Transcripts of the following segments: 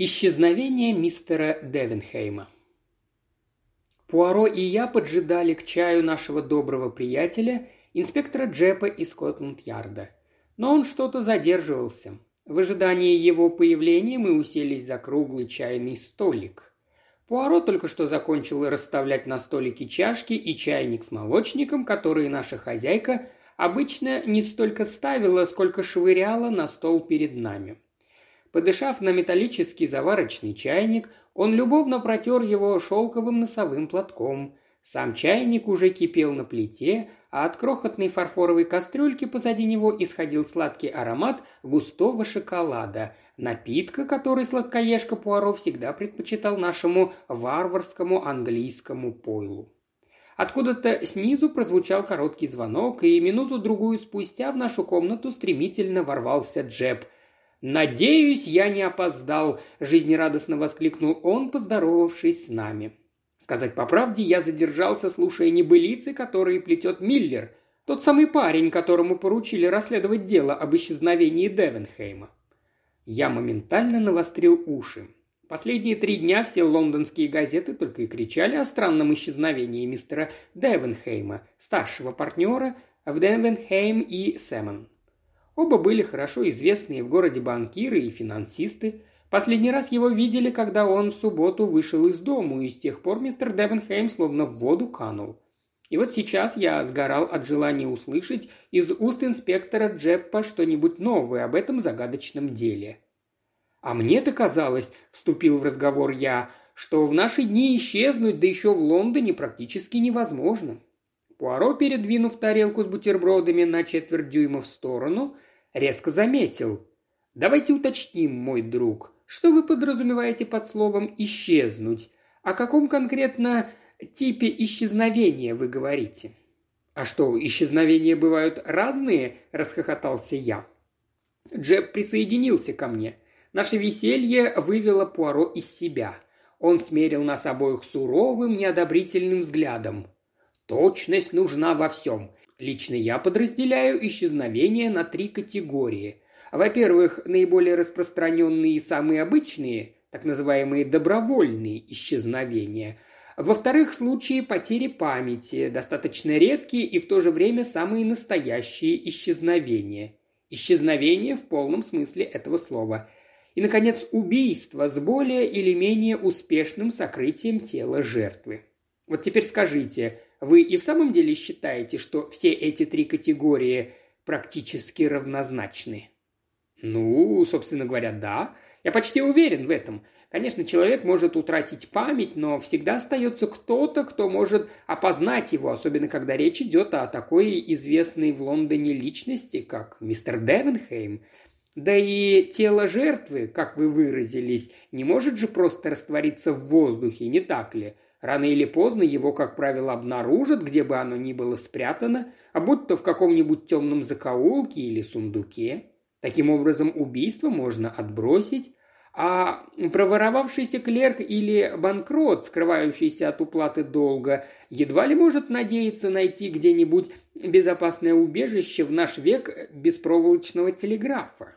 Исчезновение мистера Девенхейма. Пуаро и я поджидали к чаю нашего доброго приятеля, инспектора Джепа из Скотланд-Ярда. Но он что-то задерживался. В ожидании его появления мы уселись за круглый чайный столик. Пуаро только что закончил расставлять на столике чашки и чайник с молочником, которые наша хозяйка обычно не столько ставила, сколько швыряла на стол перед нами – Подышав на металлический заварочный чайник, он любовно протер его шелковым носовым платком. Сам чайник уже кипел на плите, а от крохотной фарфоровой кастрюльки позади него исходил сладкий аромат густого шоколада, напитка, который сладкоежка Пуаро всегда предпочитал нашему варварскому английскому пойлу. Откуда-то снизу прозвучал короткий звонок, и минуту-другую спустя в нашу комнату стремительно ворвался Джеб – «Надеюсь, я не опоздал», – жизнерадостно воскликнул он, поздоровавшись с нами. Сказать по правде, я задержался, слушая небылицы, которые плетет Миллер, тот самый парень, которому поручили расследовать дело об исчезновении Девенхейма. Я моментально навострил уши. Последние три дня все лондонские газеты только и кричали о странном исчезновении мистера Девенхейма, старшего партнера в Девенхейм и Сэлмон. Оба были хорошо известные в городе банкиры и финансисты. Последний раз его видели, когда он в субботу вышел из дому, и с тех пор мистер Девенхейм словно в воду канул. И вот сейчас я сгорал от желания услышать из уст инспектора Джеппа что-нибудь новое об этом загадочном деле. «А мне-то казалось», – вступил в разговор я, – «что в наши дни исчезнуть, да еще в Лондоне, практически невозможно». Пуаро, передвинув тарелку с бутербродами на четверть дюйма в сторону – резко заметил. «Давайте уточним, мой друг, что вы подразумеваете под словом «исчезнуть»? О каком конкретно типе исчезновения вы говорите?» «А что, исчезновения бывают разные?» – расхохотался я. Джеб присоединился ко мне. Наше веселье вывело Пуаро из себя. Он смерил нас обоих суровым, неодобрительным взглядом. «Точность нужна во всем. Лично я подразделяю исчезновения на три категории. Во-первых, наиболее распространенные и самые обычные, так называемые добровольные исчезновения. Во-вторых, случаи потери памяти, достаточно редкие и в то же время самые настоящие исчезновения. Исчезновение в полном смысле этого слова. И, наконец, убийство с более или менее успешным сокрытием тела жертвы. Вот теперь скажите, вы и в самом деле считаете, что все эти три категории практически равнозначны? Ну, собственно говоря, да. Я почти уверен в этом. Конечно, человек может утратить память, но всегда остается кто-то, кто может опознать его, особенно когда речь идет о такой известной в Лондоне личности, как мистер Девенхейм. Да и тело жертвы, как вы выразились, не может же просто раствориться в воздухе, не так ли? – Рано или поздно его, как правило, обнаружат, где бы оно ни было спрятано, а будь то в каком-нибудь темном закоулке или сундуке. Таким образом, убийство можно отбросить, а проворовавшийся клерк или банкрот, скрывающийся от уплаты долга, едва ли может надеяться найти где-нибудь безопасное убежище в наш век беспроволочного телеграфа.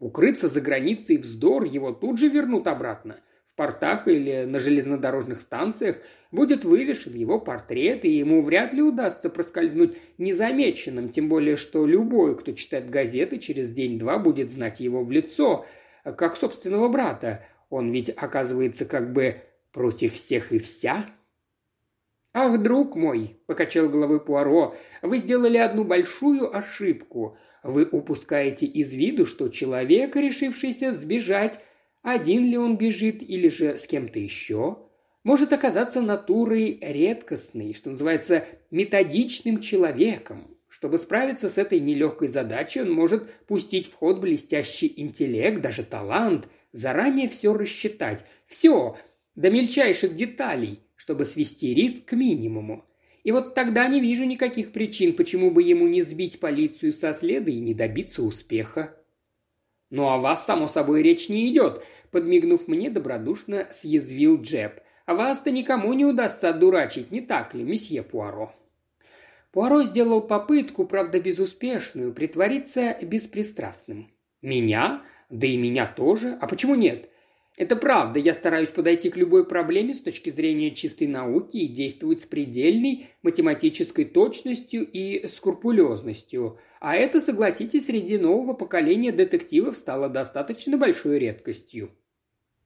Укрыться за границей вздор, его тут же вернут обратно портах или на железнодорожных станциях будет вывешен его портрет, и ему вряд ли удастся проскользнуть незамеченным, тем более что любой, кто читает газеты, через день-два будет знать его в лицо, как собственного брата. Он ведь оказывается как бы против всех и вся. «Ах, друг мой!» – покачал головой Пуаро. «Вы сделали одну большую ошибку. Вы упускаете из виду, что человек, решившийся сбежать, один ли он бежит или же с кем-то еще, может оказаться натурой редкостной, что называется методичным человеком. Чтобы справиться с этой нелегкой задачей, он может пустить в ход блестящий интеллект, даже талант, заранее все рассчитать, все, до мельчайших деталей, чтобы свести риск к минимуму. И вот тогда не вижу никаких причин, почему бы ему не сбить полицию со следа и не добиться успеха. «Ну о вас, само собой, речь не идет», – подмигнув мне, добродушно съязвил Джеб. «А вас-то никому не удастся одурачить, не так ли, месье Пуаро?» Пуаро сделал попытку, правда безуспешную, притвориться беспристрастным. «Меня? Да и меня тоже. А почему нет? Это правда, я стараюсь подойти к любой проблеме с точки зрения чистой науки и действовать с предельной математической точностью и скрупулезностью. А это, согласитесь, среди нового поколения детективов стало достаточно большой редкостью.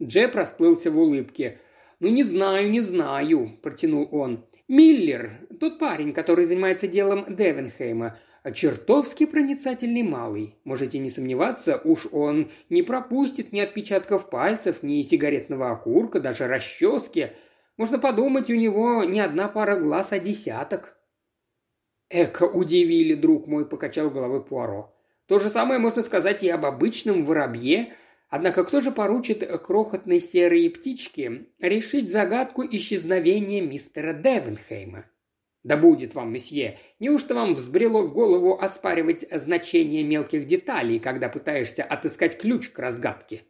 Джеб расплылся в улыбке. «Ну, не знаю, не знаю», – протянул он. «Миллер, тот парень, который занимается делом Девенхейма, чертовски проницательный малый. Можете не сомневаться, уж он не пропустит ни отпечатков пальцев, ни сигаретного окурка, даже расчески. Можно подумать, у него не одна пара глаз, а десяток». «Эко удивили, друг мой», – покачал головой Пуаро. «То же самое можно сказать и об обычном воробье, Однако кто же поручит крохотной серой птичке решить загадку исчезновения мистера Девенхейма? Да будет вам, месье, неужто вам взбрело в голову оспаривать значение мелких деталей, когда пытаешься отыскать ключ к разгадке?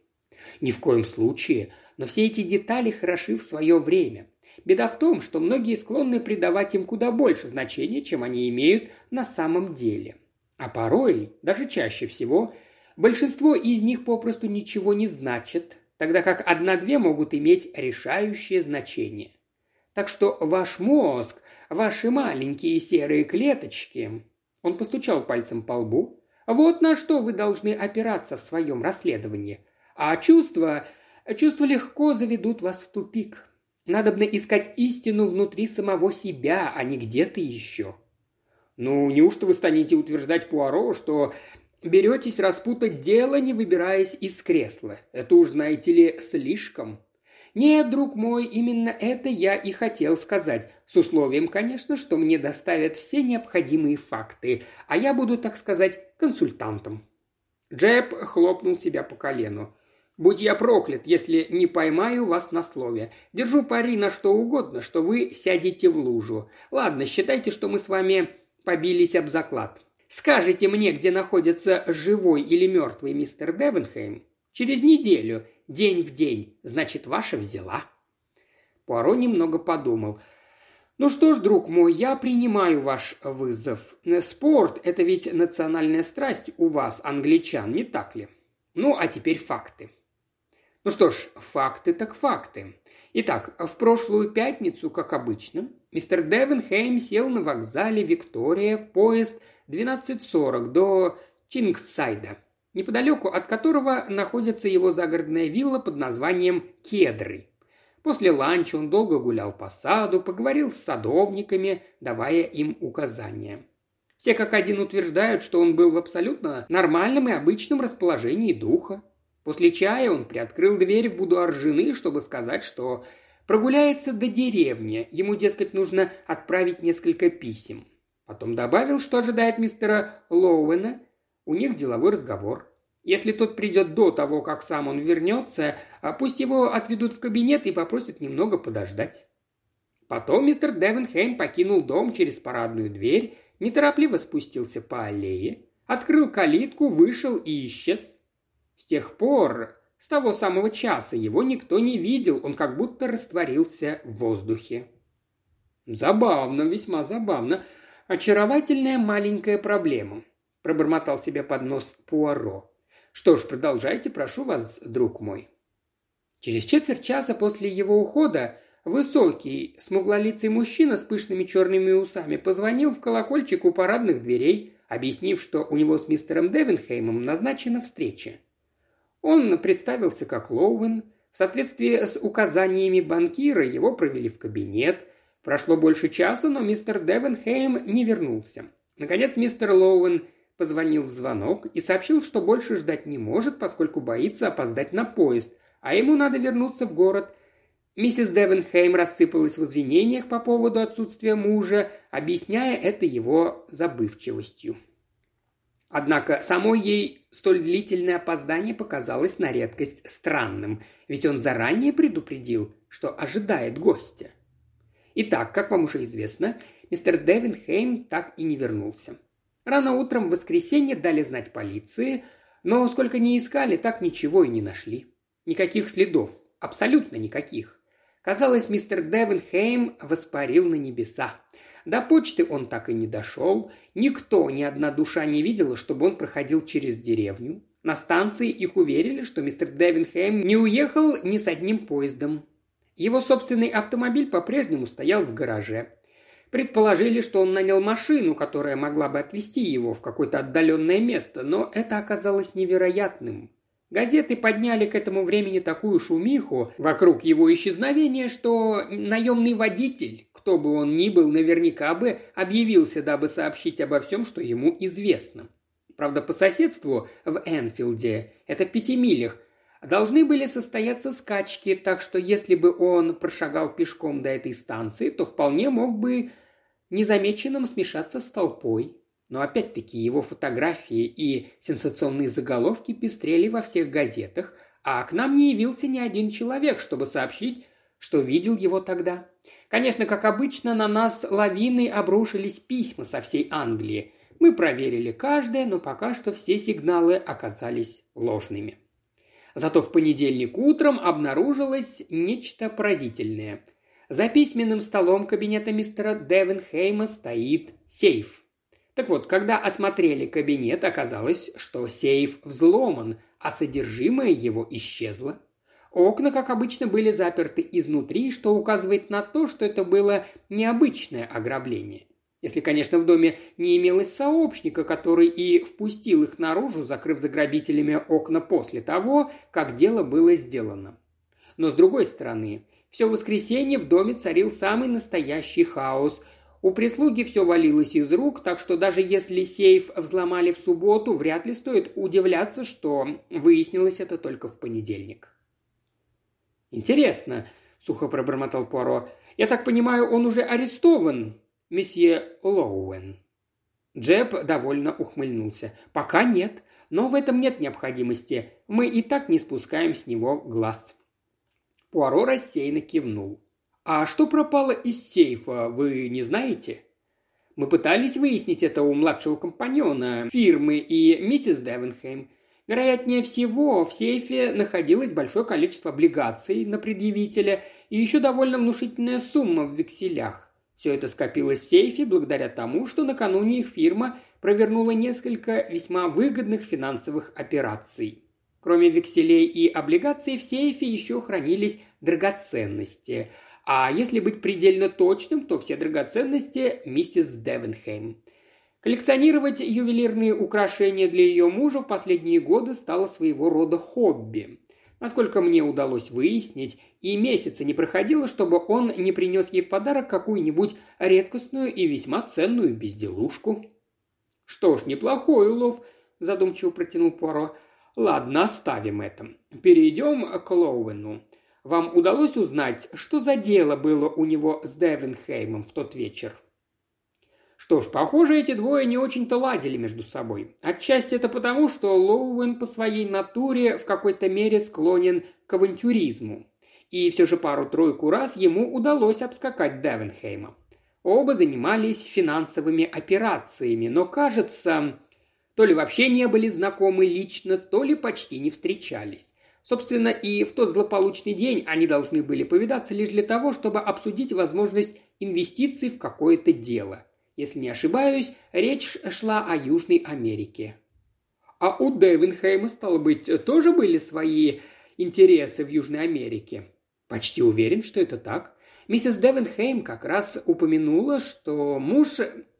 Ни в коем случае, но все эти детали хороши в свое время. Беда в том, что многие склонны придавать им куда больше значения, чем они имеют на самом деле. А порой, даже чаще всего, Большинство из них попросту ничего не значит, тогда как одна-две могут иметь решающее значение. Так что ваш мозг, ваши маленькие серые клеточки, он постучал пальцем по лбу, вот на что вы должны опираться в своем расследовании. А чувства, чувства легко заведут вас в тупик. Надобно искать истину внутри самого себя, а не где-то еще. Ну, неужто вы станете утверждать Пуаро, что Беретесь распутать дело, не выбираясь из кресла. Это уж, знаете ли, слишком. Нет, друг мой, именно это я и хотел сказать. С условием, конечно, что мне доставят все необходимые факты, а я буду, так сказать, консультантом. Джепп хлопнул себя по колену. «Будь я проклят, если не поймаю вас на слове. Держу пари на что угодно, что вы сядете в лужу. Ладно, считайте, что мы с вами побились об заклад. Скажите мне, где находится живой или мертвый мистер Девенхейм? Через неделю, день в день, значит, ваша взяла». Пуаро немного подумал. «Ну что ж, друг мой, я принимаю ваш вызов. Спорт – это ведь национальная страсть у вас, англичан, не так ли? Ну, а теперь факты». Ну что ж, факты так факты. Итак, в прошлую пятницу, как обычно, мистер Девенхейм сел на вокзале Виктория в поезд – 12.40 до Чингсайда, неподалеку от которого находится его загородная вилла под названием Кедры. После ланча он долго гулял по саду, поговорил с садовниками, давая им указания. Все как один утверждают, что он был в абсолютно нормальном и обычном расположении духа. После чая он приоткрыл дверь в будуар жены, чтобы сказать, что прогуляется до деревни, ему, дескать, нужно отправить несколько писем. Потом добавил, что ожидает мистера Лоуэна. У них деловой разговор. Если тот придет до того, как сам он вернется, а пусть его отведут в кабинет и попросят немного подождать. Потом мистер Девенхейм покинул дом через парадную дверь, неторопливо спустился по аллее, открыл калитку, вышел и исчез. С тех пор, с того самого часа, его никто не видел, он как будто растворился в воздухе. Забавно, весьма забавно. Очаровательная маленькая проблема», – пробормотал себе под нос Пуаро. «Что ж, продолжайте, прошу вас, друг мой». Через четверть часа после его ухода высокий, смуглолицый мужчина с пышными черными усами позвонил в колокольчик у парадных дверей, объяснив, что у него с мистером Девенхеймом назначена встреча. Он представился как Лоуэн, в соответствии с указаниями банкира его провели в кабинет – Прошло больше часа, но мистер Девенхейм не вернулся. Наконец мистер Лоуэн позвонил в звонок и сообщил, что больше ждать не может, поскольку боится опоздать на поезд, а ему надо вернуться в город. Миссис Девенхейм рассыпалась в извинениях по поводу отсутствия мужа, объясняя это его забывчивостью. Однако самой ей столь длительное опоздание показалось на редкость странным, ведь он заранее предупредил, что ожидает гостя – Итак, как вам уже известно, мистер Девенхейм так и не вернулся. Рано утром в воскресенье дали знать полиции, но сколько ни искали, так ничего и не нашли. Никаких следов, абсолютно никаких. Казалось, мистер Девенхейм воспарил на небеса. До почты он так и не дошел. Никто, ни одна душа не видела, чтобы он проходил через деревню. На станции их уверили, что мистер Девенхейм не уехал ни с одним поездом. Его собственный автомобиль по-прежнему стоял в гараже. Предположили, что он нанял машину, которая могла бы отвезти его в какое-то отдаленное место, но это оказалось невероятным. Газеты подняли к этому времени такую шумиху вокруг его исчезновения, что наемный водитель, кто бы он ни был, наверняка бы объявился, дабы сообщить обо всем, что ему известно. Правда, по соседству в Энфилде, это в пяти милях, должны были состояться скачки, так что если бы он прошагал пешком до этой станции, то вполне мог бы незамеченным смешаться с толпой. Но опять-таки его фотографии и сенсационные заголовки пестрели во всех газетах, а к нам не явился ни один человек, чтобы сообщить, что видел его тогда. Конечно, как обычно, на нас лавины обрушились письма со всей Англии – мы проверили каждое, но пока что все сигналы оказались ложными. Зато в понедельник утром обнаружилось нечто поразительное. За письменным столом кабинета мистера Девенхейма стоит сейф. Так вот, когда осмотрели кабинет, оказалось, что сейф взломан, а содержимое его исчезло. Окна, как обычно, были заперты изнутри, что указывает на то, что это было необычное ограбление. Если, конечно, в доме не имелось сообщника, который и впустил их наружу, закрыв за грабителями окна после того, как дело было сделано. Но с другой стороны, все воскресенье в доме царил самый настоящий хаос. У прислуги все валилось из рук, так что даже если сейф взломали в субботу, вряд ли стоит удивляться, что выяснилось это только в понедельник. «Интересно», – сухо пробормотал Пуаро. «Я так понимаю, он уже арестован, месье Лоуэн». Джеб довольно ухмыльнулся. «Пока нет, но в этом нет необходимости. Мы и так не спускаем с него глаз». Пуаро рассеянно кивнул. «А что пропало из сейфа, вы не знаете?» «Мы пытались выяснить это у младшего компаньона фирмы и миссис Девенхэм. Вероятнее всего, в сейфе находилось большое количество облигаций на предъявителя и еще довольно внушительная сумма в векселях. Все это скопилось в сейфе благодаря тому, что накануне их фирма провернула несколько весьма выгодных финансовых операций. Кроме векселей и облигаций в сейфе еще хранились драгоценности. А если быть предельно точным, то все драгоценности миссис Девенхейм. Коллекционировать ювелирные украшения для ее мужа в последние годы стало своего рода хобби. Насколько мне удалось выяснить, и месяца не проходило, чтобы он не принес ей в подарок какую-нибудь редкостную и весьма ценную безделушку. «Что ж, неплохой улов», – задумчиво протянул Пуаро. «Ладно, оставим это. Перейдем к Лоуэну. Вам удалось узнать, что за дело было у него с Девенхеймом в тот вечер?» Что ж, похоже, эти двое не очень-то ладили между собой. Отчасти это потому, что Лоуэн по своей натуре в какой-то мере склонен к авантюризму. И все же пару-тройку раз ему удалось обскакать Девенхейма. Оба занимались финансовыми операциями, но, кажется, то ли вообще не были знакомы лично, то ли почти не встречались. Собственно, и в тот злополучный день они должны были повидаться лишь для того, чтобы обсудить возможность инвестиций в какое-то дело – если не ошибаюсь, речь шла о Южной Америке. А у Девенхейма, стало быть, тоже были свои интересы в Южной Америке. Почти уверен, что это так. Миссис Девенхейм как раз упомянула, что муж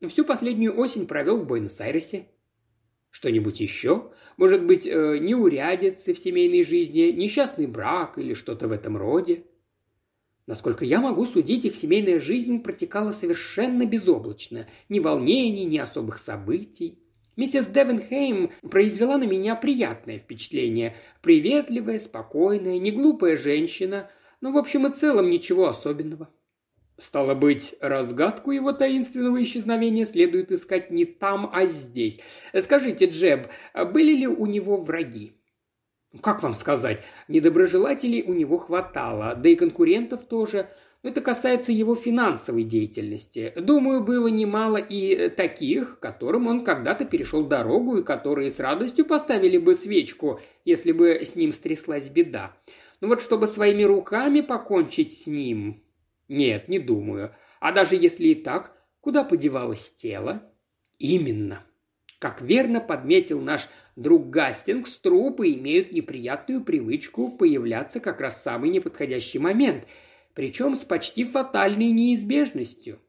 всю последнюю осень провел в Буэнос-Айресе. Что-нибудь еще? Может быть, э, неурядицы в семейной жизни, несчастный брак или что-то в этом роде? Насколько я могу судить, их семейная жизнь протекала совершенно безоблачно. Ни волнений, ни особых событий. Миссис Девенхейм произвела на меня приятное впечатление. Приветливая, спокойная, неглупая женщина, но в общем и целом ничего особенного. Стало быть, разгадку его таинственного исчезновения следует искать не там, а здесь. Скажите, Джеб, были ли у него враги? Как вам сказать, недоброжелателей у него хватало, да и конкурентов тоже. Но это касается его финансовой деятельности. Думаю, было немало и таких, которым он когда-то перешел дорогу и которые с радостью поставили бы свечку, если бы с ним стряслась беда. Но вот чтобы своими руками покончить с ним... Нет, не думаю. А даже если и так, куда подевалось тело? Именно. Как верно подметил наш друг Гастингс, трупы имеют неприятную привычку появляться как раз в самый неподходящий момент, причем с почти фатальной неизбежностью.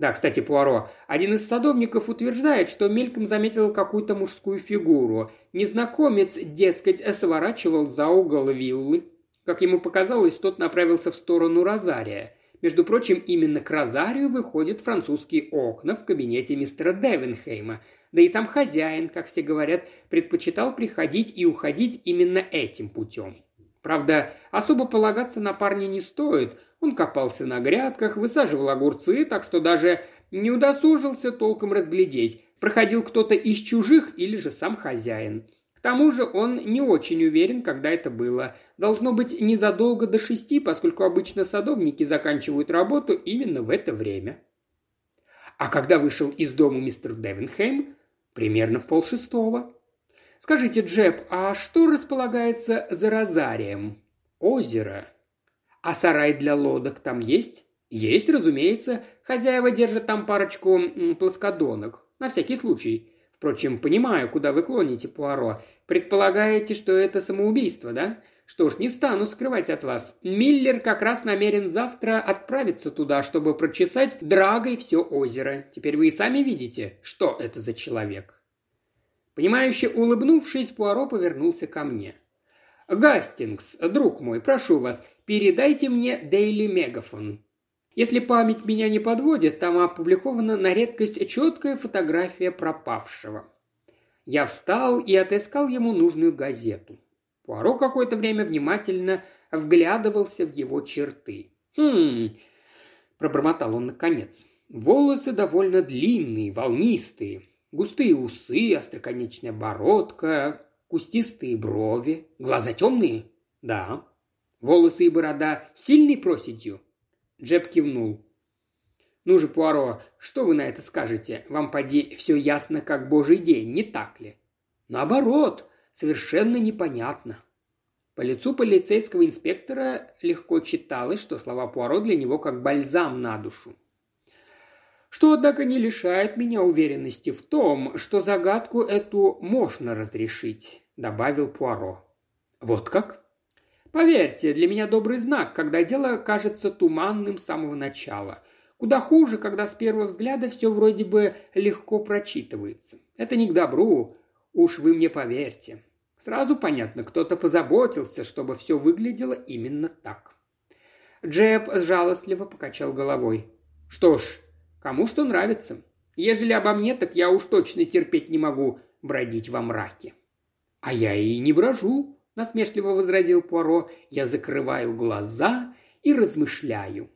Да, кстати, Пуаро, один из садовников утверждает, что мельком заметил какую-то мужскую фигуру. Незнакомец, дескать, сворачивал за угол виллы. Как ему показалось, тот направился в сторону Розария. Между прочим, именно к Розарию выходят французские окна в кабинете мистера Девенхейма. Да и сам хозяин, как все говорят, предпочитал приходить и уходить именно этим путем. Правда, особо полагаться на парня не стоит. Он копался на грядках, высаживал огурцы, так что даже не удосужился толком разглядеть, проходил кто-то из чужих или же сам хозяин. Тому же он не очень уверен, когда это было. Должно быть незадолго до шести, поскольку обычно садовники заканчивают работу именно в это время. А когда вышел из дома мистер Девенхейм? Примерно в полшестого. Скажите, Джепп, а что располагается за розарием? Озеро. А сарай для лодок там есть? Есть, разумеется. Хозяева держат там парочку плоскодонок. На всякий случай. Впрочем, понимаю, куда вы клоните, Пуаро. Предполагаете, что это самоубийство, да? Что ж, не стану скрывать от вас. Миллер как раз намерен завтра отправиться туда, чтобы прочесать драгой все озеро. Теперь вы и сами видите, что это за человек. Понимающе улыбнувшись, Пуаро повернулся ко мне. «Гастингс, друг мой, прошу вас, передайте мне Дейли Мегафон. Если память меня не подводит, там опубликована на редкость четкая фотография пропавшего». Я встал и отыскал ему нужную газету. Пуаро какое-то время внимательно вглядывался в его черты. «Хм...» – пробормотал он наконец. «Волосы довольно длинные, волнистые, Густые усы, остроконечная бородка, кустистые брови. Глаза темные? Да. Волосы и борода сильной проседью? Джеб кивнул. «Ну же, Пуаро, что вы на это скажете? Вам, поди, все ясно, как божий день, не так ли?» «Наоборот, совершенно непонятно». По лицу полицейского инспектора легко читалось, что слова Пуаро для него как бальзам на душу что, однако, не лишает меня уверенности в том, что загадку эту можно разрешить», – добавил Пуаро. «Вот как?» «Поверьте, для меня добрый знак, когда дело кажется туманным с самого начала. Куда хуже, когда с первого взгляда все вроде бы легко прочитывается. Это не к добру, уж вы мне поверьте. Сразу понятно, кто-то позаботился, чтобы все выглядело именно так». Джеб жалостливо покачал головой. «Что ж, Кому что нравится. Ежели обо мне, так я уж точно терпеть не могу бродить во мраке». «А я и не брожу», – насмешливо возразил Пуаро. «Я закрываю глаза и размышляю».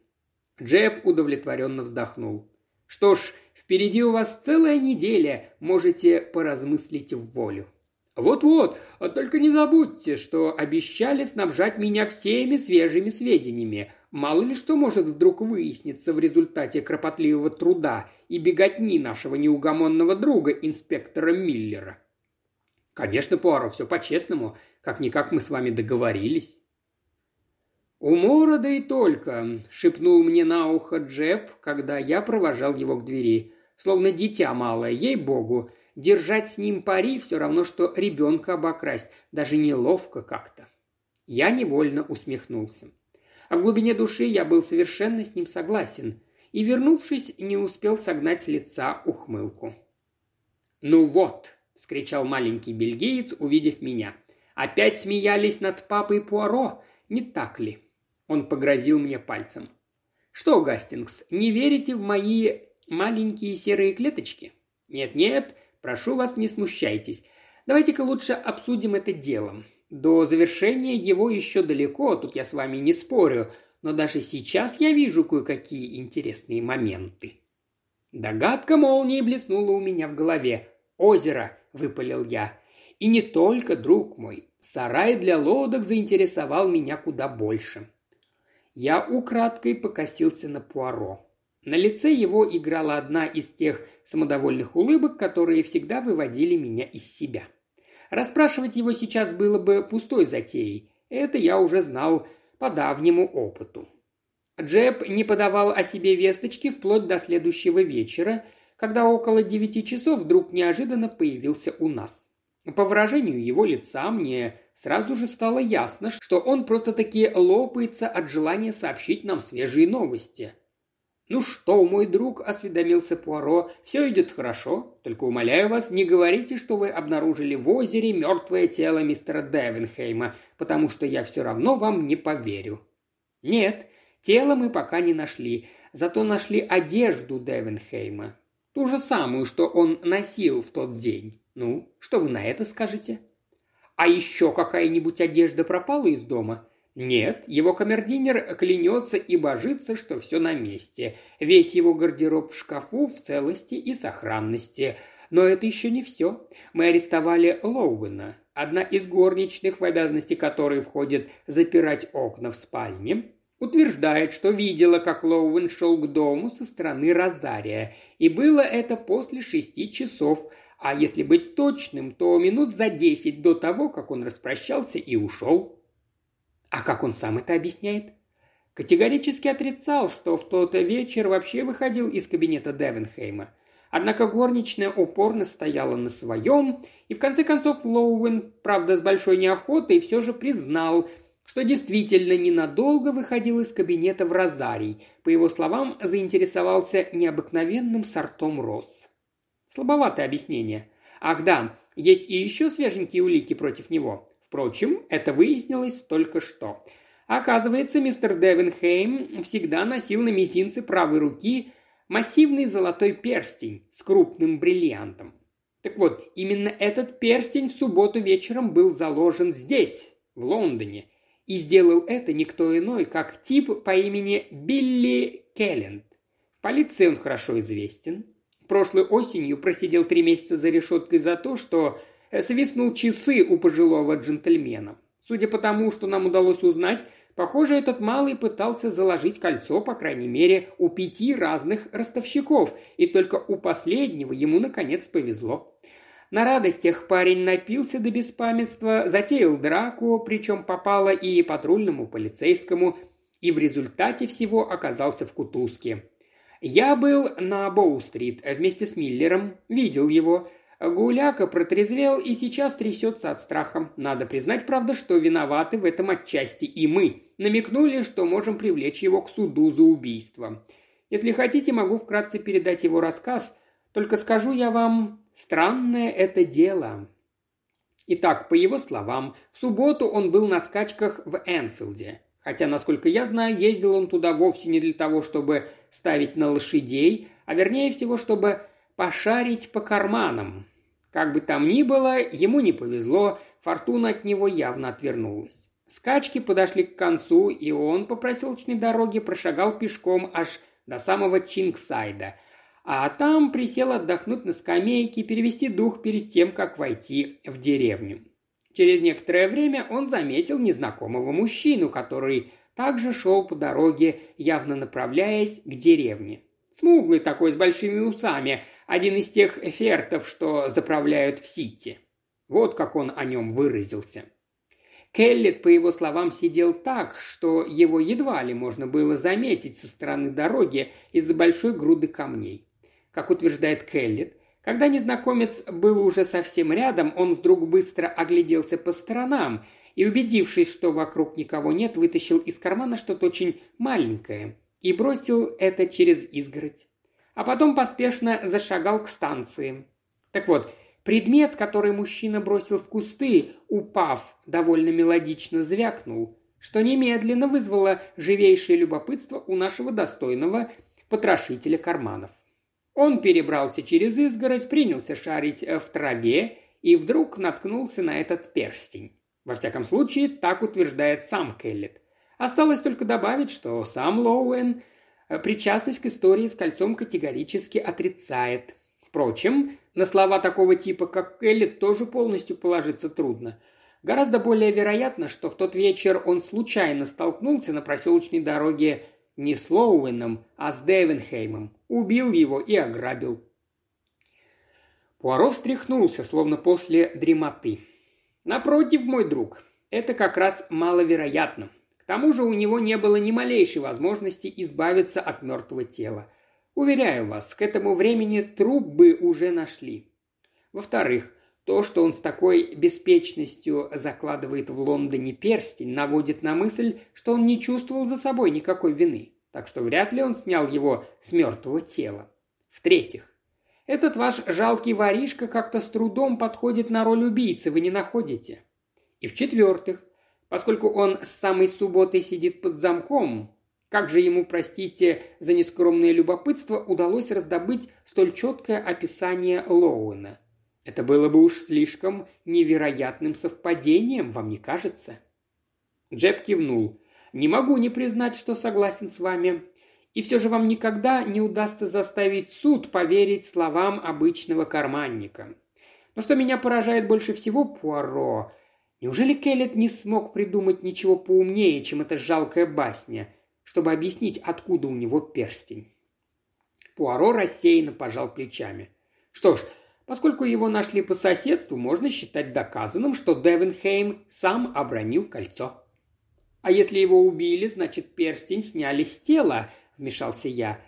Джеб удовлетворенно вздохнул. «Что ж, впереди у вас целая неделя, можете поразмыслить в волю». «Вот-вот, только не забудьте, что обещали снабжать меня всеми свежими сведениями, Мало ли что может вдруг выясниться в результате кропотливого труда и беготни нашего неугомонного друга, инспектора Миллера. Конечно, Пуаро, все по-честному, как-никак мы с вами договорились. «Умора да и только», — шепнул мне на ухо Джеб, когда я провожал его к двери. Словно дитя малое, ей-богу, держать с ним пари все равно, что ребенка обокрасть, даже неловко как-то. Я невольно усмехнулся а в глубине души я был совершенно с ним согласен и, вернувшись, не успел согнать с лица ухмылку. «Ну вот!» – скричал маленький бельгиец, увидев меня. «Опять смеялись над папой Пуаро, не так ли?» Он погрозил мне пальцем. «Что, Гастингс, не верите в мои маленькие серые клеточки?» «Нет-нет, прошу вас, не смущайтесь. Давайте-ка лучше обсудим это делом. До завершения его еще далеко, тут я с вами не спорю, но даже сейчас я вижу кое-какие интересные моменты. Догадка молнии блеснула у меня в голове. «Озеро!» – выпалил я. «И не только, друг мой. Сарай для лодок заинтересовал меня куда больше». Я украдкой покосился на Пуаро. На лице его играла одна из тех самодовольных улыбок, которые всегда выводили меня из себя – Расспрашивать его сейчас было бы пустой затеей. Это я уже знал по давнему опыту. Джеб не подавал о себе весточки вплоть до следующего вечера, когда около девяти часов вдруг неожиданно появился у нас. По выражению его лица мне сразу же стало ясно, что он просто-таки лопается от желания сообщить нам свежие новости. «Ну что, мой друг», – осведомился Пуаро, – «все идет хорошо. Только умоляю вас, не говорите, что вы обнаружили в озере мертвое тело мистера Девенхейма, потому что я все равно вам не поверю». «Нет, тело мы пока не нашли, зато нашли одежду Девенхейма. Ту же самую, что он носил в тот день. Ну, что вы на это скажете?» «А еще какая-нибудь одежда пропала из дома?» Нет, его камердинер клянется и божится, что все на месте. Весь его гардероб в шкафу в целости и сохранности. Но это еще не все. Мы арестовали Лоуэна. Одна из горничных, в обязанности которой входит запирать окна в спальне, утверждает, что видела, как Лоуэн шел к дому со стороны Розария. И было это после шести часов, а если быть точным, то минут за десять до того, как он распрощался и ушел. А как он сам это объясняет? Категорически отрицал, что в тот вечер вообще выходил из кабинета Девенхейма. Однако горничная упорно стояла на своем, и в конце концов Лоуэн, правда с большой неохотой, все же признал, что действительно ненадолго выходил из кабинета в Розарий. По его словам, заинтересовался необыкновенным сортом роз. Слабоватое объяснение. Ах да, есть и еще свеженькие улики против него. Впрочем, это выяснилось только что. Оказывается, мистер Девенхейм всегда носил на мизинце правой руки массивный золотой перстень с крупным бриллиантом. Так вот, именно этот перстень в субботу вечером был заложен здесь, в Лондоне, и сделал это не кто иной, как тип по имени Билли Келлет. В полиции он хорошо известен. Прошлой осенью просидел три месяца за решеткой за то, что свистнул часы у пожилого джентльмена. Судя по тому, что нам удалось узнать, похоже, этот малый пытался заложить кольцо, по крайней мере, у пяти разных ростовщиков, и только у последнего ему, наконец, повезло. На радостях парень напился до беспамятства, затеял драку, причем попало и патрульному полицейскому, и в результате всего оказался в кутузке. Я был на Боу-стрит вместе с Миллером, видел его. Гуляка протрезвел и сейчас трясется от страха. Надо признать, правда, что виноваты в этом отчасти и мы. Намекнули, что можем привлечь его к суду за убийство. Если хотите, могу вкратце передать его рассказ. Только скажу я вам, странное это дело. Итак, по его словам, в субботу он был на скачках в Энфилде. Хотя, насколько я знаю, ездил он туда вовсе не для того, чтобы ставить на лошадей, а вернее всего, чтобы пошарить по карманам. Как бы там ни было, ему не повезло, фортуна от него явно отвернулась. Скачки подошли к концу, и он по проселочной дороге прошагал пешком аж до самого Чингсайда, а там присел отдохнуть на скамейке, перевести дух перед тем, как войти в деревню. Через некоторое время он заметил незнакомого мужчину, который также шел по дороге, явно направляясь к деревне. Смуглый такой, с большими усами, один из тех эфертов, что заправляют в Сити. Вот как он о нем выразился. Келлет, по его словам, сидел так, что его едва ли можно было заметить со стороны дороги из-за большой груды камней. Как утверждает Келлет, когда незнакомец был уже совсем рядом, он вдруг быстро огляделся по сторонам и, убедившись, что вокруг никого нет, вытащил из кармана что-то очень маленькое и бросил это через изгородь а потом поспешно зашагал к станции. Так вот, предмет, который мужчина бросил в кусты, упав, довольно мелодично звякнул, что немедленно вызвало живейшее любопытство у нашего достойного потрошителя карманов. Он перебрался через изгородь, принялся шарить э, в траве и вдруг наткнулся на этот перстень. Во всяком случае, так утверждает сам Келлет. Осталось только добавить, что сам Лоуэн Э, причастность к истории с кольцом категорически отрицает. Впрочем, на слова такого типа, как Келли, тоже полностью положиться трудно. Гораздо более вероятно, что в тот вечер он случайно столкнулся на проселочной дороге не с Лоуэном, а с Девенхеймом, убил его и ограбил. Пуаро встряхнулся, словно после дремоты. «Напротив, мой друг, это как раз маловероятно. К тому же у него не было ни малейшей возможности избавиться от мертвого тела. Уверяю вас, к этому времени труп бы уже нашли. Во-вторых, то, что он с такой беспечностью закладывает в Лондоне перстень, наводит на мысль, что он не чувствовал за собой никакой вины, так что вряд ли он снял его с мертвого тела. В-третьих, этот ваш жалкий воришка как-то с трудом подходит на роль убийцы, вы не находите? И в-четвертых, поскольку он с самой субботы сидит под замком, как же ему, простите за нескромное любопытство, удалось раздобыть столь четкое описание Лоуэна? Это было бы уж слишком невероятным совпадением, вам не кажется?» Джеб кивнул. «Не могу не признать, что согласен с вами. И все же вам никогда не удастся заставить суд поверить словам обычного карманника. Но что меня поражает больше всего, Пуаро, неужели Келлет не смог придумать ничего поумнее, чем эта жалкая басня, чтобы объяснить, откуда у него перстень?» Пуаро рассеянно пожал плечами. «Что ж, поскольку его нашли по соседству, можно считать доказанным, что Девенхейм сам обронил кольцо». «А если его убили, значит, перстень сняли с тела», – вмешался я.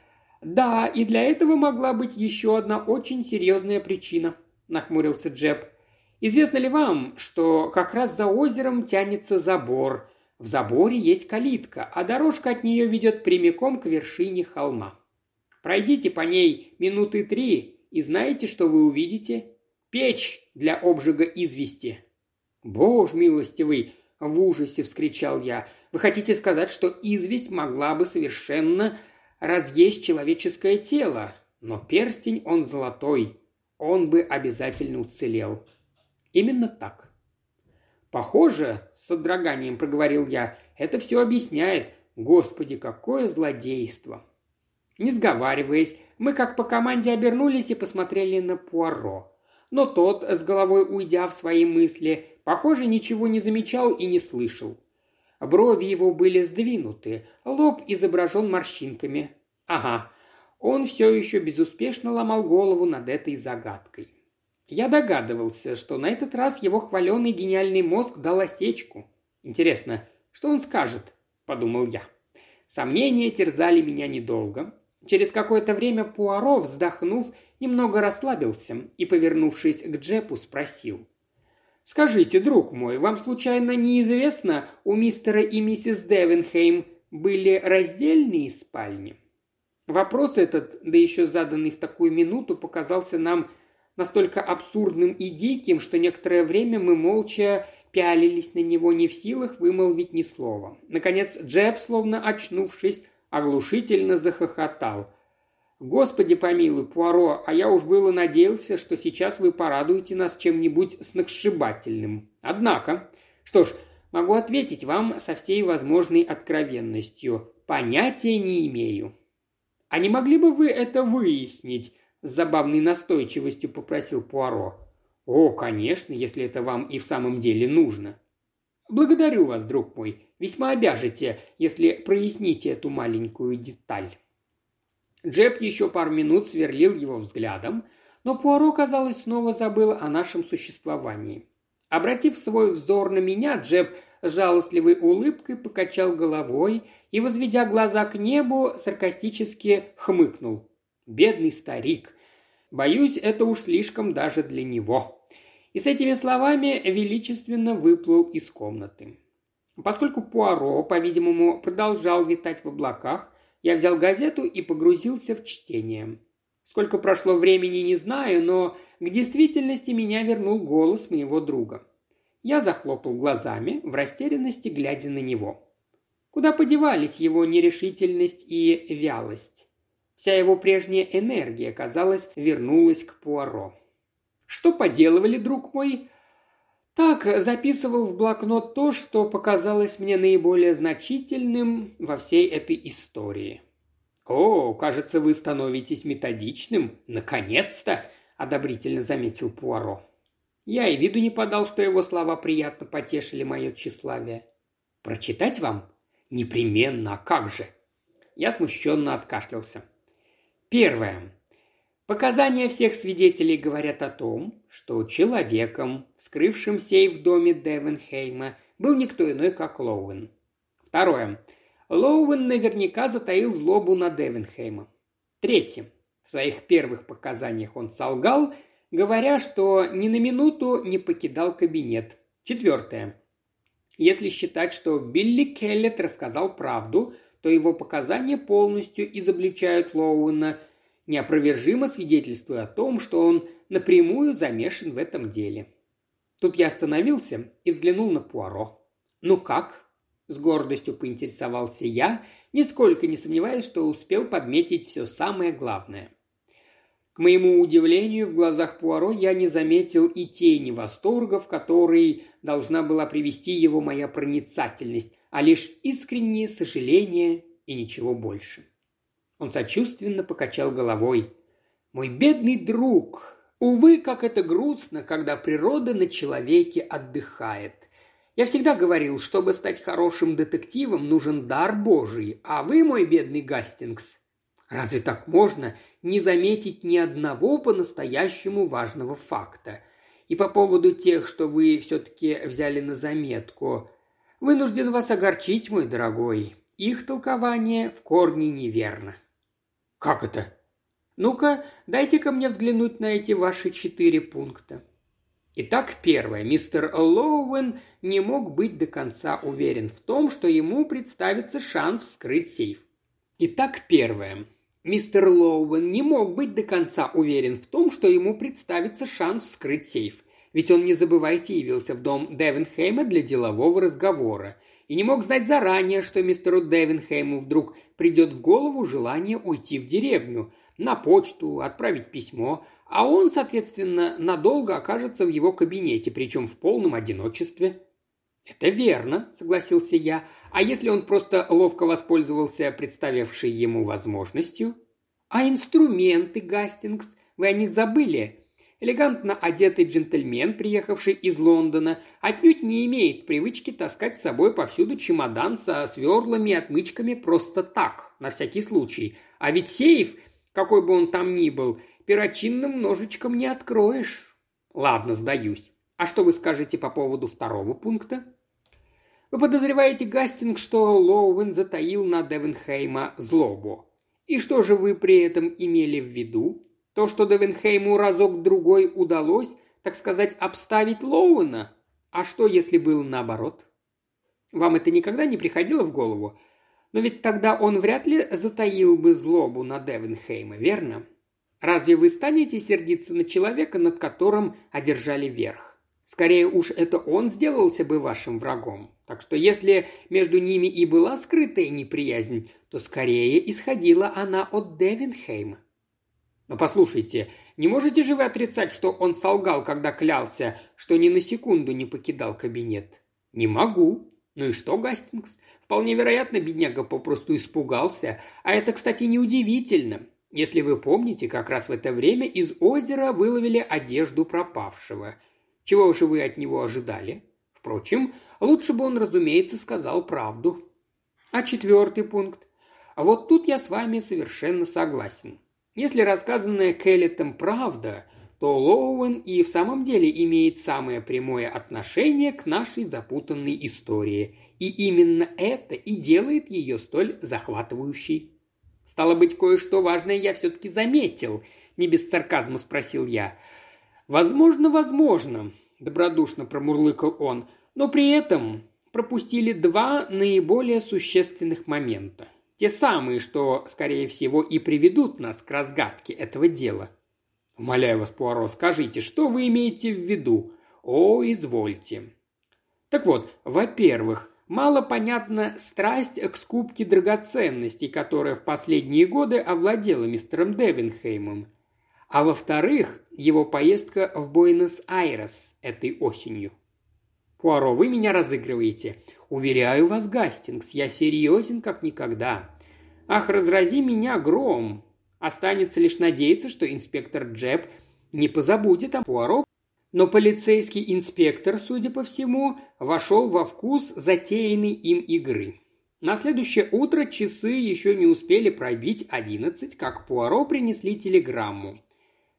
«Да, и для этого могла быть еще одна очень серьезная причина», – нахмурился Джеб. «Известно ли вам, что как раз за озером тянется забор? В заборе есть калитка, а дорожка от нее ведет прямиком к вершине холма. Пройдите по ней минуты три, и знаете, что вы увидите? Печь для обжига извести». «Боже милостивый!» – в ужасе вскричал я. Вы хотите сказать, что известь могла бы совершенно разъесть человеческое тело, но перстень он золотой, он бы обязательно уцелел. Именно так. Похоже, с содроганием проговорил я, это все объясняет. Господи, какое злодейство! Не сговариваясь, мы как по команде обернулись и посмотрели на Пуаро. Но тот, с головой уйдя в свои мысли, похоже, ничего не замечал и не слышал. Брови его были сдвинуты, лоб изображен морщинками. Ага, он все еще безуспешно ломал голову над этой загадкой. Я догадывался, что на этот раз его хваленый гениальный мозг дал осечку. Интересно, что он скажет? – подумал я. Сомнения терзали меня недолго. Через какое-то время Пуаро, вздохнув, немного расслабился и, повернувшись к Джеппу, спросил – Скажите, друг мой, вам случайно неизвестно, у мистера и миссис Девенхейм были раздельные спальни?» Вопрос этот, да еще заданный в такую минуту, показался нам настолько абсурдным и диким, что некоторое время мы молча пялились на него не в силах вымолвить ни слова. Наконец Джепп, словно очнувшись, оглушительно захохотал. «Господи помилуй, Пуаро, а я уж было надеялся, что сейчас вы порадуете нас чем-нибудь сногсшибательным. Однако, что ж, могу ответить вам со всей возможной откровенностью. Понятия не имею». «А не могли бы вы это выяснить?» – с забавной настойчивостью попросил Пуаро. «О, конечно, если это вам и в самом деле нужно». «Благодарю вас, друг мой. Весьма обяжете, если проясните эту маленькую деталь». Джеб еще пару минут сверлил его взглядом, но Пуаро, казалось, снова забыл о нашем существовании. Обратив свой взор на меня, Джеб с жалостливой улыбкой покачал головой и, возведя глаза к небу, саркастически хмыкнул. «Бедный старик! Боюсь, это уж слишком даже для него!» И с этими словами величественно выплыл из комнаты. Поскольку Пуаро, по-видимому, продолжал витать в облаках, я взял газету и погрузился в чтение. Сколько прошло времени, не знаю, но к действительности меня вернул голос моего друга. Я захлопал глазами, в растерянности глядя на него. Куда подевались его нерешительность и вялость? Вся его прежняя энергия, казалось, вернулась к Пуаро. «Что поделывали, друг мой?» Так, записывал в блокнот то, что показалось мне наиболее значительным во всей этой истории. «О, кажется, вы становитесь методичным. Наконец-то!» – одобрительно заметил Пуаро. Я и виду не подал, что его слова приятно потешили мое тщеславие. «Прочитать вам?» «Непременно, а как же?» Я смущенно откашлялся. Первое. Показания всех свидетелей говорят о том, что человеком, вскрывшим сейф в доме Девенхейма, был не кто иной, как Лоуэн. Второе. Лоуэн наверняка затаил злобу на Девенхейма. Третье. В своих первых показаниях он солгал, говоря, что ни на минуту не покидал кабинет. Четвертое. Если считать, что Билли Келлет рассказал правду, то его показания полностью изобличают Лоуэна, неопровержимо свидетельствуя о том, что он напрямую замешан в этом деле. Тут я остановился и взглянул на Пуаро. «Ну как?» – с гордостью поинтересовался я, нисколько не сомневаясь, что успел подметить все самое главное. К моему удивлению, в глазах Пуаро я не заметил и тени восторга, в который должна была привести его моя проницательность, а лишь искреннее сожаление и ничего больше. Он сочувственно покачал головой. «Мой бедный друг, увы, как это грустно, когда природа на человеке отдыхает. Я всегда говорил, чтобы стать хорошим детективом, нужен дар Божий, а вы, мой бедный Гастингс, разве так можно не заметить ни одного по-настоящему важного факта? И по поводу тех, что вы все-таки взяли на заметку, вынужден вас огорчить, мой дорогой. Их толкование в корне неверно. Как это? Ну-ка, дайте-ка мне взглянуть на эти ваши четыре пункта. Итак, первое. Мистер Лоуэн не мог быть до конца уверен в том, что ему представится шанс вскрыть сейф. Итак, первое. Мистер Лоуэн не мог быть до конца уверен в том, что ему представится шанс вскрыть сейф. Ведь он, не забывайте, явился в дом Девенхейма для делового разговора. И не мог знать заранее, что мистеру Девенхейму вдруг придет в голову желание уйти в деревню, на почту, отправить письмо, а он, соответственно, надолго окажется в его кабинете, причем в полном одиночестве. «Это верно», – согласился я. «А если он просто ловко воспользовался представившей ему возможностью?» «А инструменты, Гастингс, вы о них забыли?» Элегантно одетый джентльмен, приехавший из Лондона, отнюдь не имеет привычки таскать с собой повсюду чемодан со сверлами и отмычками просто так, на всякий случай. А ведь сейф, какой бы он там ни был, перочинным ножичком не откроешь. Ладно, сдаюсь. А что вы скажете по поводу второго пункта? Вы подозреваете, Гастинг, что Лоуэн затаил на Девенхейма злобу. И что же вы при этом имели в виду? То, что Девенхейму разок-другой удалось, так сказать, обставить Лоуэна? А что, если было наоборот? Вам это никогда не приходило в голову? Но ведь тогда он вряд ли затаил бы злобу на Девенхейма, верно? Разве вы станете сердиться на человека, над которым одержали верх? Скорее уж это он сделался бы вашим врагом. Так что если между ними и была скрытая неприязнь, то скорее исходила она от Девенхейма. Но послушайте, не можете же вы отрицать, что он солгал, когда клялся, что ни на секунду не покидал кабинет? Не могу. Ну и что, Гастингс? Вполне вероятно, бедняга попросту испугался. А это, кстати, неудивительно. Если вы помните, как раз в это время из озера выловили одежду пропавшего. Чего же вы от него ожидали? Впрочем, лучше бы он, разумеется, сказал правду. А четвертый пункт. А вот тут я с вами совершенно согласен. Если рассказанная Келлетом правда, то Лоуэн и в самом деле имеет самое прямое отношение к нашей запутанной истории. И именно это и делает ее столь захватывающей. Стало быть, кое-что важное я все-таки заметил, не без сарказма спросил я. Возможно, возможно, добродушно промурлыкал он, но при этом пропустили два наиболее существенных момента. Те самые, что, скорее всего, и приведут нас к разгадке этого дела. Умоляю вас, Пуаро, скажите, что вы имеете в виду? О, извольте. Так вот, во-первых, Мало понятна страсть к скупке драгоценностей, которая в последние годы овладела мистером Девинхеймом. А во-вторых, его поездка в Буэнос-Айрес этой осенью. Пуаро, вы меня разыгрываете. Уверяю вас, Гастингс, я серьезен как никогда. Ах, разрази меня гром. Останется лишь надеяться, что инспектор Джеб не позабудет о Пуаро но полицейский инспектор, судя по всему, вошел во вкус затеянной им игры. На следующее утро часы еще не успели пробить одиннадцать, как Пуаро принесли телеграмму.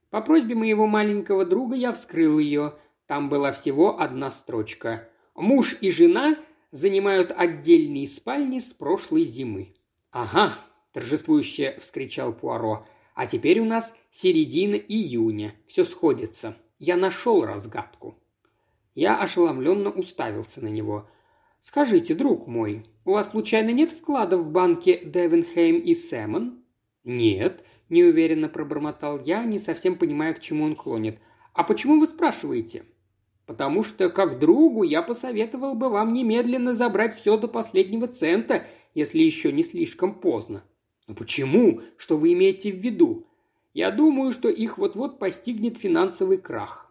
По просьбе моего маленького друга я вскрыл ее. Там была всего одна строчка. «Муж и жена занимают отдельные спальни с прошлой зимы». «Ага, – торжествующе вскричал Пуаро. «А теперь у нас середина июня. Все сходится. Я нашел разгадку». Я ошеломленно уставился на него. «Скажите, друг мой, у вас случайно нет вкладов в банке Девенхейм и Сэлмон?» «Нет», – неуверенно пробормотал я, не совсем понимая, к чему он клонит. «А почему вы спрашиваете?» «Потому что, как другу, я посоветовал бы вам немедленно забрать все до последнего цента, если еще не слишком поздно». «Но почему? Что вы имеете в виду?» «Я думаю, что их вот-вот постигнет финансовый крах.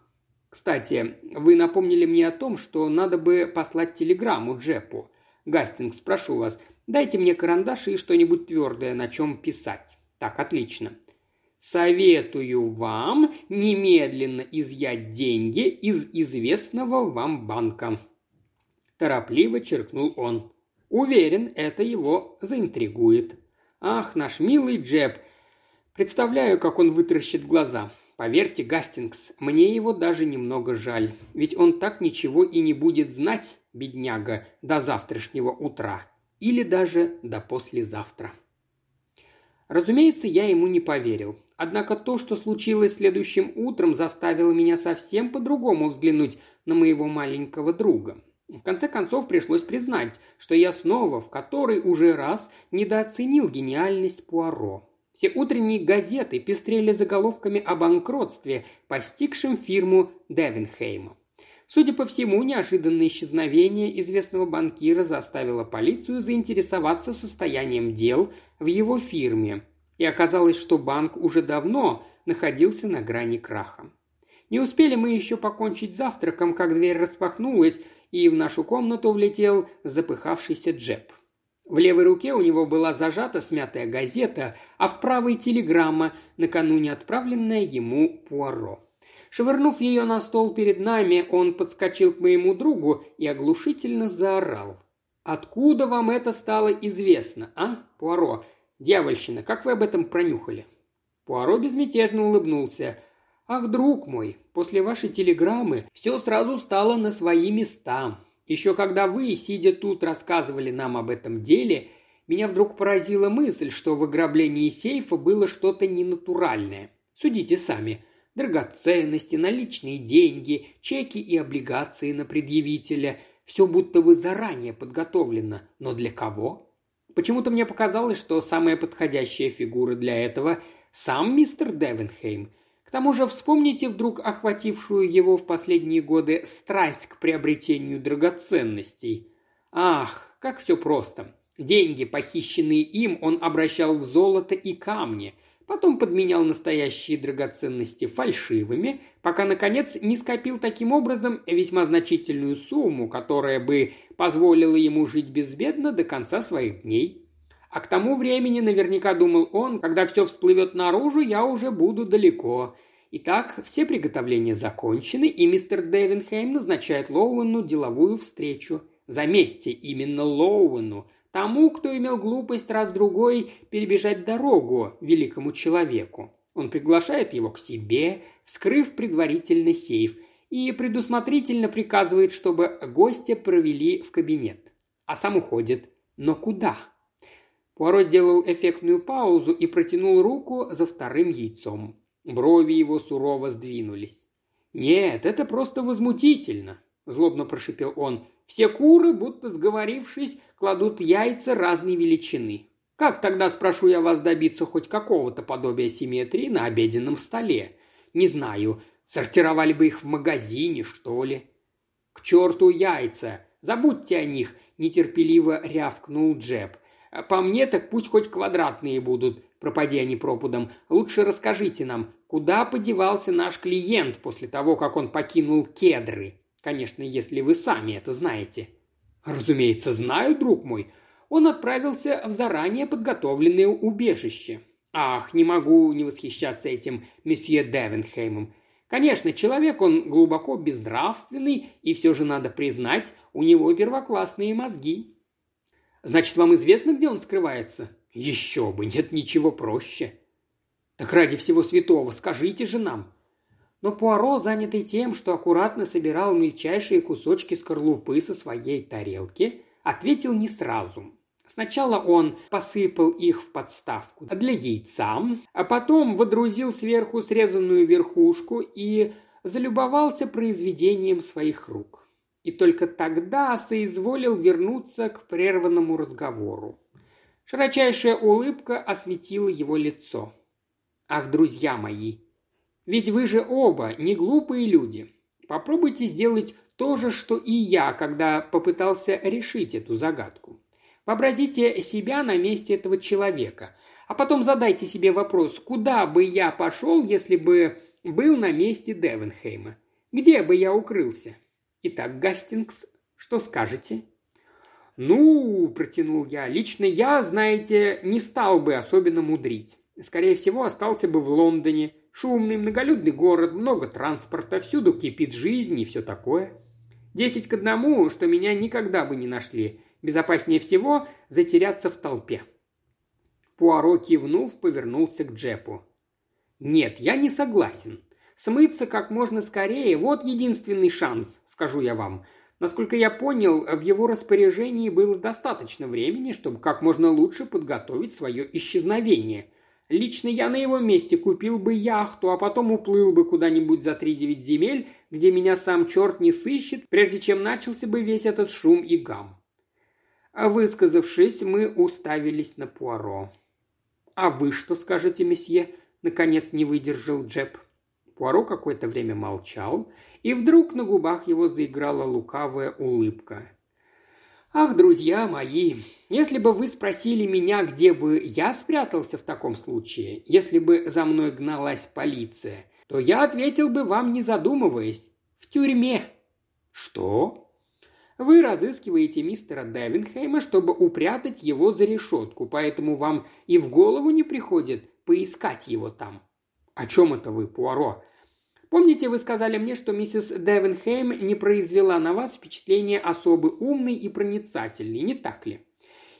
Кстати, вы напомнили мне о том, что надо бы послать телеграмму Джепу. Гастингс, прошу вас, дайте мне карандаш и что-нибудь твердое, на чем писать. Так, отлично. Советую вам немедленно изъять деньги из известного вам банка. Торопливо черкнул он. Уверен, это его заинтригует. Ах, наш милый Джеб. Представляю, как он вытаращит глаза. Поверьте, Гастингс, мне его даже немного жаль. Ведь он так ничего и не будет знать, бедняга, до завтрашнего утра. Или даже до послезавтра. Разумеется, я ему не поверил. Однако то, что случилось следующим утром, заставило меня совсем по-другому взглянуть на моего маленького друга. В конце концов пришлось признать, что я снова в который уже раз недооценил гениальность Пуаро. Все утренние газеты пестрели заголовками о банкротстве, постигшем фирму Девенхейма. Судя по всему, неожиданное исчезновение известного банкира заставило полицию заинтересоваться состоянием дел в его фирме. И оказалось, что банк уже давно находился на грани краха. Не успели мы еще покончить завтраком, как дверь распахнулась, и в нашу комнату влетел запыхавшийся Джеб. В левой руке у него была зажата смятая газета, а в правой телеграмма, накануне отправленная ему Пуаро. Швырнув ее на стол перед нами, он подскочил к моему другу и оглушительно заорал. «Откуда вам это стало известно, а, Пуаро? Дьявольщина, как вы об этом пронюхали?» Пуаро безмятежно улыбнулся. «Ах, друг мой, после вашей телеграммы все сразу стало на свои места. Еще когда вы, сидя тут, рассказывали нам об этом деле, меня вдруг поразила мысль, что в ограблении сейфа было что-то ненатуральное. Судите сами. Драгоценности, наличные деньги, чеки и облигации на предъявителя – все будто бы заранее подготовлено. Но для кого? Почему-то мне показалось, что самая подходящая фигура для этого – сам мистер Девенхейм – к тому же вспомните вдруг охватившую его в последние годы страсть к приобретению драгоценностей. Ах, как все просто. Деньги, похищенные им, он обращал в золото и камни, потом подменял настоящие драгоценности фальшивыми, пока, наконец, не скопил таким образом весьма значительную сумму, которая бы позволила ему жить безбедно до конца своих дней. А к тому времени, наверняка думал он, когда все всплывет наружу, я уже буду далеко. Итак, все приготовления закончены, и мистер Дэвинхейм назначает Лоуэну деловую встречу. Заметьте, именно Лоуэну, тому, кто имел глупость раз-другой перебежать дорогу великому человеку. Он приглашает его к себе, вскрыв предварительно сейф, и предусмотрительно приказывает, чтобы гостя провели в кабинет. А сам уходит. Но куда? Пуаро сделал эффектную паузу и протянул руку за вторым яйцом. Брови его сурово сдвинулись. «Нет, это просто возмутительно», – злобно прошипел он. «Все куры, будто сговорившись, кладут яйца разной величины. Как тогда, спрошу я вас, добиться хоть какого-то подобия симметрии на обеденном столе? Не знаю, сортировали бы их в магазине, что ли?» «К черту яйца! Забудьте о них!» – нетерпеливо рявкнул Джеб – по мне, так пусть хоть квадратные будут, пропади они пропудом. Лучше расскажите нам, куда подевался наш клиент после того, как он покинул кедры? Конечно, если вы сами это знаете». «Разумеется, знаю, друг мой. Он отправился в заранее подготовленное убежище. Ах, не могу не восхищаться этим месье Девенхеймом. Конечно, человек он глубоко безнравственный, и все же надо признать, у него первоклассные мозги. Значит, вам известно, где он скрывается? Еще бы, нет ничего проще. Так ради всего святого, скажите же нам. Но Пуаро, занятый тем, что аккуратно собирал мельчайшие кусочки скорлупы со своей тарелки, ответил не сразу. Сначала он посыпал их в подставку для яйца, а потом водрузил сверху срезанную верхушку и залюбовался произведением своих рук. И только тогда соизволил вернуться к прерванному разговору. Широчайшая улыбка осветила его лицо. «Ах, друзья мои, ведь вы же оба не глупые люди. Попробуйте сделать то же, что и я, когда попытался решить эту загадку. Вообразите себя на месте этого человека, а потом задайте себе вопрос, куда бы я пошел, если бы был на месте Девенхейма? Где бы я укрылся? Итак, Гастингс, что скажете?» «Ну, — протянул я, — лично я, знаете, не стал бы особенно мудрить. Скорее всего, остался бы в Лондоне. Шумный, многолюдный город, много транспорта, всюду кипит жизнь и все такое. Десять к одному, что меня никогда бы не нашли. Безопаснее всего затеряться в толпе. Пуаро, кивнув, повернулся к Джепу. «Нет, я не согласен. Смыться как можно скорее – вот единственный шанс, скажу я вам. Насколько я понял, в его распоряжении было достаточно времени, чтобы как можно лучше подготовить свое исчезновение. Лично я на его месте купил бы яхту, а потом уплыл бы куда-нибудь за три-девять земель, где меня сам черт не сыщет, прежде чем начался бы весь этот шум и гам. А высказавшись, мы уставились на Пуаро. «А вы что скажете, месье?» – наконец не выдержал Джеб. Пуаро какое-то время молчал, и вдруг на губах его заиграла лукавая улыбка. «Ах, друзья мои, если бы вы спросили меня, где бы я спрятался в таком случае, если бы за мной гналась полиция, то я ответил бы вам, не задумываясь, в тюрьме». «Что?» Вы разыскиваете мистера Девенхейма, чтобы упрятать его за решетку, поэтому вам и в голову не приходит поискать его там. О чем это вы, Пуаро? Помните, вы сказали мне, что миссис Девенхейм не произвела на вас впечатление особо умной и проницательной, не так ли?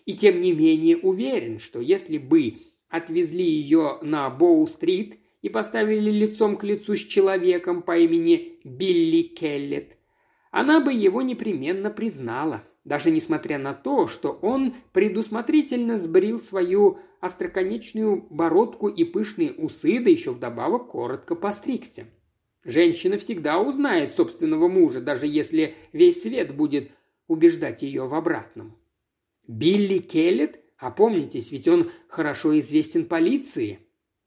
И тем не менее уверен, что если бы отвезли ее на Боу-стрит и поставили лицом к лицу с человеком по имени Билли Келлет, она бы его непременно признала, даже несмотря на то, что он предусмотрительно сбрил свою остроконечную бородку и пышные усы, да еще вдобавок коротко постригся. Женщина всегда узнает собственного мужа, даже если весь свет будет убеждать ее в обратном. Билли Келлет? Опомнитесь, ведь он хорошо известен полиции.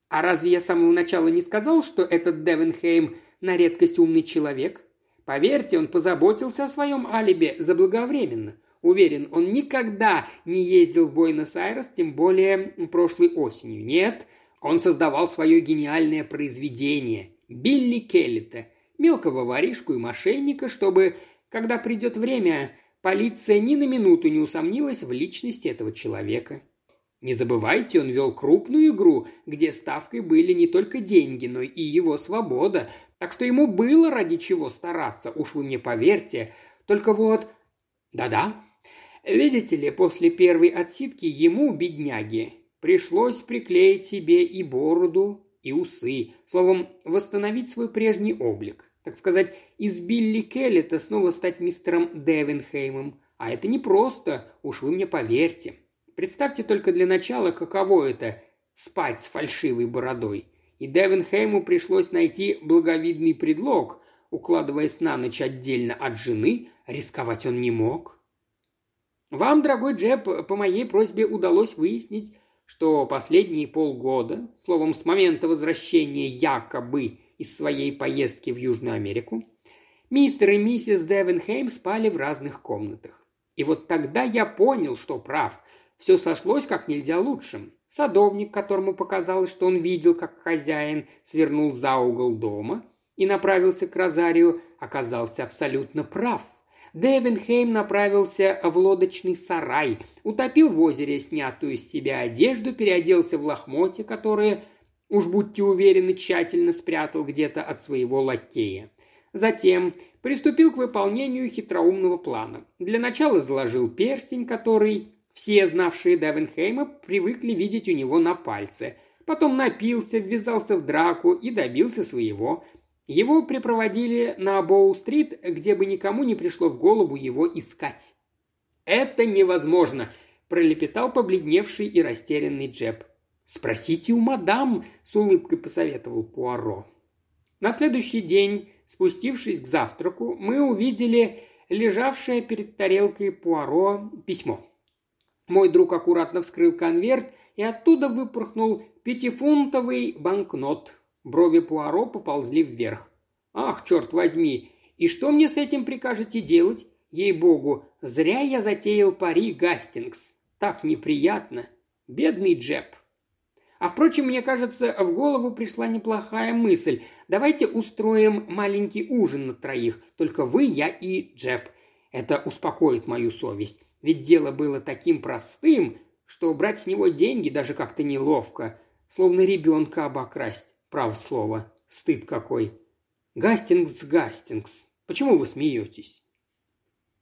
А разве я с самого начала не сказал, что этот Девенхейм на редкость умный человек? Поверьте, он позаботился о своем алиби заблаговременно. Уверен, он никогда не ездил в Буэнос-Айрес, тем более прошлой осенью. Нет, он создавал свое гениальное произведение – Билли Келлита, мелкого воришку и мошенника, чтобы, когда придет время, полиция ни на минуту не усомнилась в личности этого человека. Не забывайте, он вел крупную игру, где ставкой были не только деньги, но и его свобода, так что ему было ради чего стараться, уж вы мне поверьте. Только вот... Да-да. Видите ли, после первой отсидки ему, бедняге, пришлось приклеить себе и бороду, и усы. Словом, восстановить свой прежний облик. Так сказать, из Билли Келлета снова стать мистером Девенхеймом. А это непросто, уж вы мне поверьте. Представьте только для начала, каково это – спать с фальшивой бородой. И Девенхейму пришлось найти благовидный предлог, укладываясь на ночь отдельно от жены, рисковать он не мог. Вам, дорогой Джеб, по моей просьбе удалось выяснить, что последние полгода, словом, с момента возвращения якобы из своей поездки в Южную Америку, мистер и миссис Девенхейм спали в разных комнатах. И вот тогда я понял, что прав – все сошлось как нельзя лучше. Садовник, которому показалось, что он видел, как хозяин свернул за угол дома и направился к Розарию, оказался абсолютно прав. Девенхейм направился в лодочный сарай, утопил в озере снятую с себя одежду, переоделся в лохмотья, которые, уж будьте уверены, тщательно спрятал где-то от своего лакея. Затем приступил к выполнению хитроумного плана. Для начала заложил перстень, который все, знавшие Девенхейма, привыкли видеть у него на пальце. Потом напился, ввязался в драку и добился своего. Его припроводили на Боу-стрит, где бы никому не пришло в голову его искать. «Это невозможно!» – пролепетал побледневший и растерянный Джеб. «Спросите у мадам», – с улыбкой посоветовал Пуаро. На следующий день, спустившись к завтраку, мы увидели лежавшее перед тарелкой Пуаро письмо. Мой друг аккуратно вскрыл конверт и оттуда выпорхнул пятифунтовый банкнот. Брови Пуаро поползли вверх. «Ах, черт возьми! И что мне с этим прикажете делать? Ей-богу, зря я затеял пари Гастингс. Так неприятно. Бедный Джеб». А впрочем, мне кажется, в голову пришла неплохая мысль. Давайте устроим маленький ужин на троих, только вы, я и Джеб. Это успокоит мою совесть. Ведь дело было таким простым, что брать с него деньги даже как-то неловко, словно ребенка обокрасть, право слово. Стыд какой. Гастингс, Гастингс, почему вы смеетесь?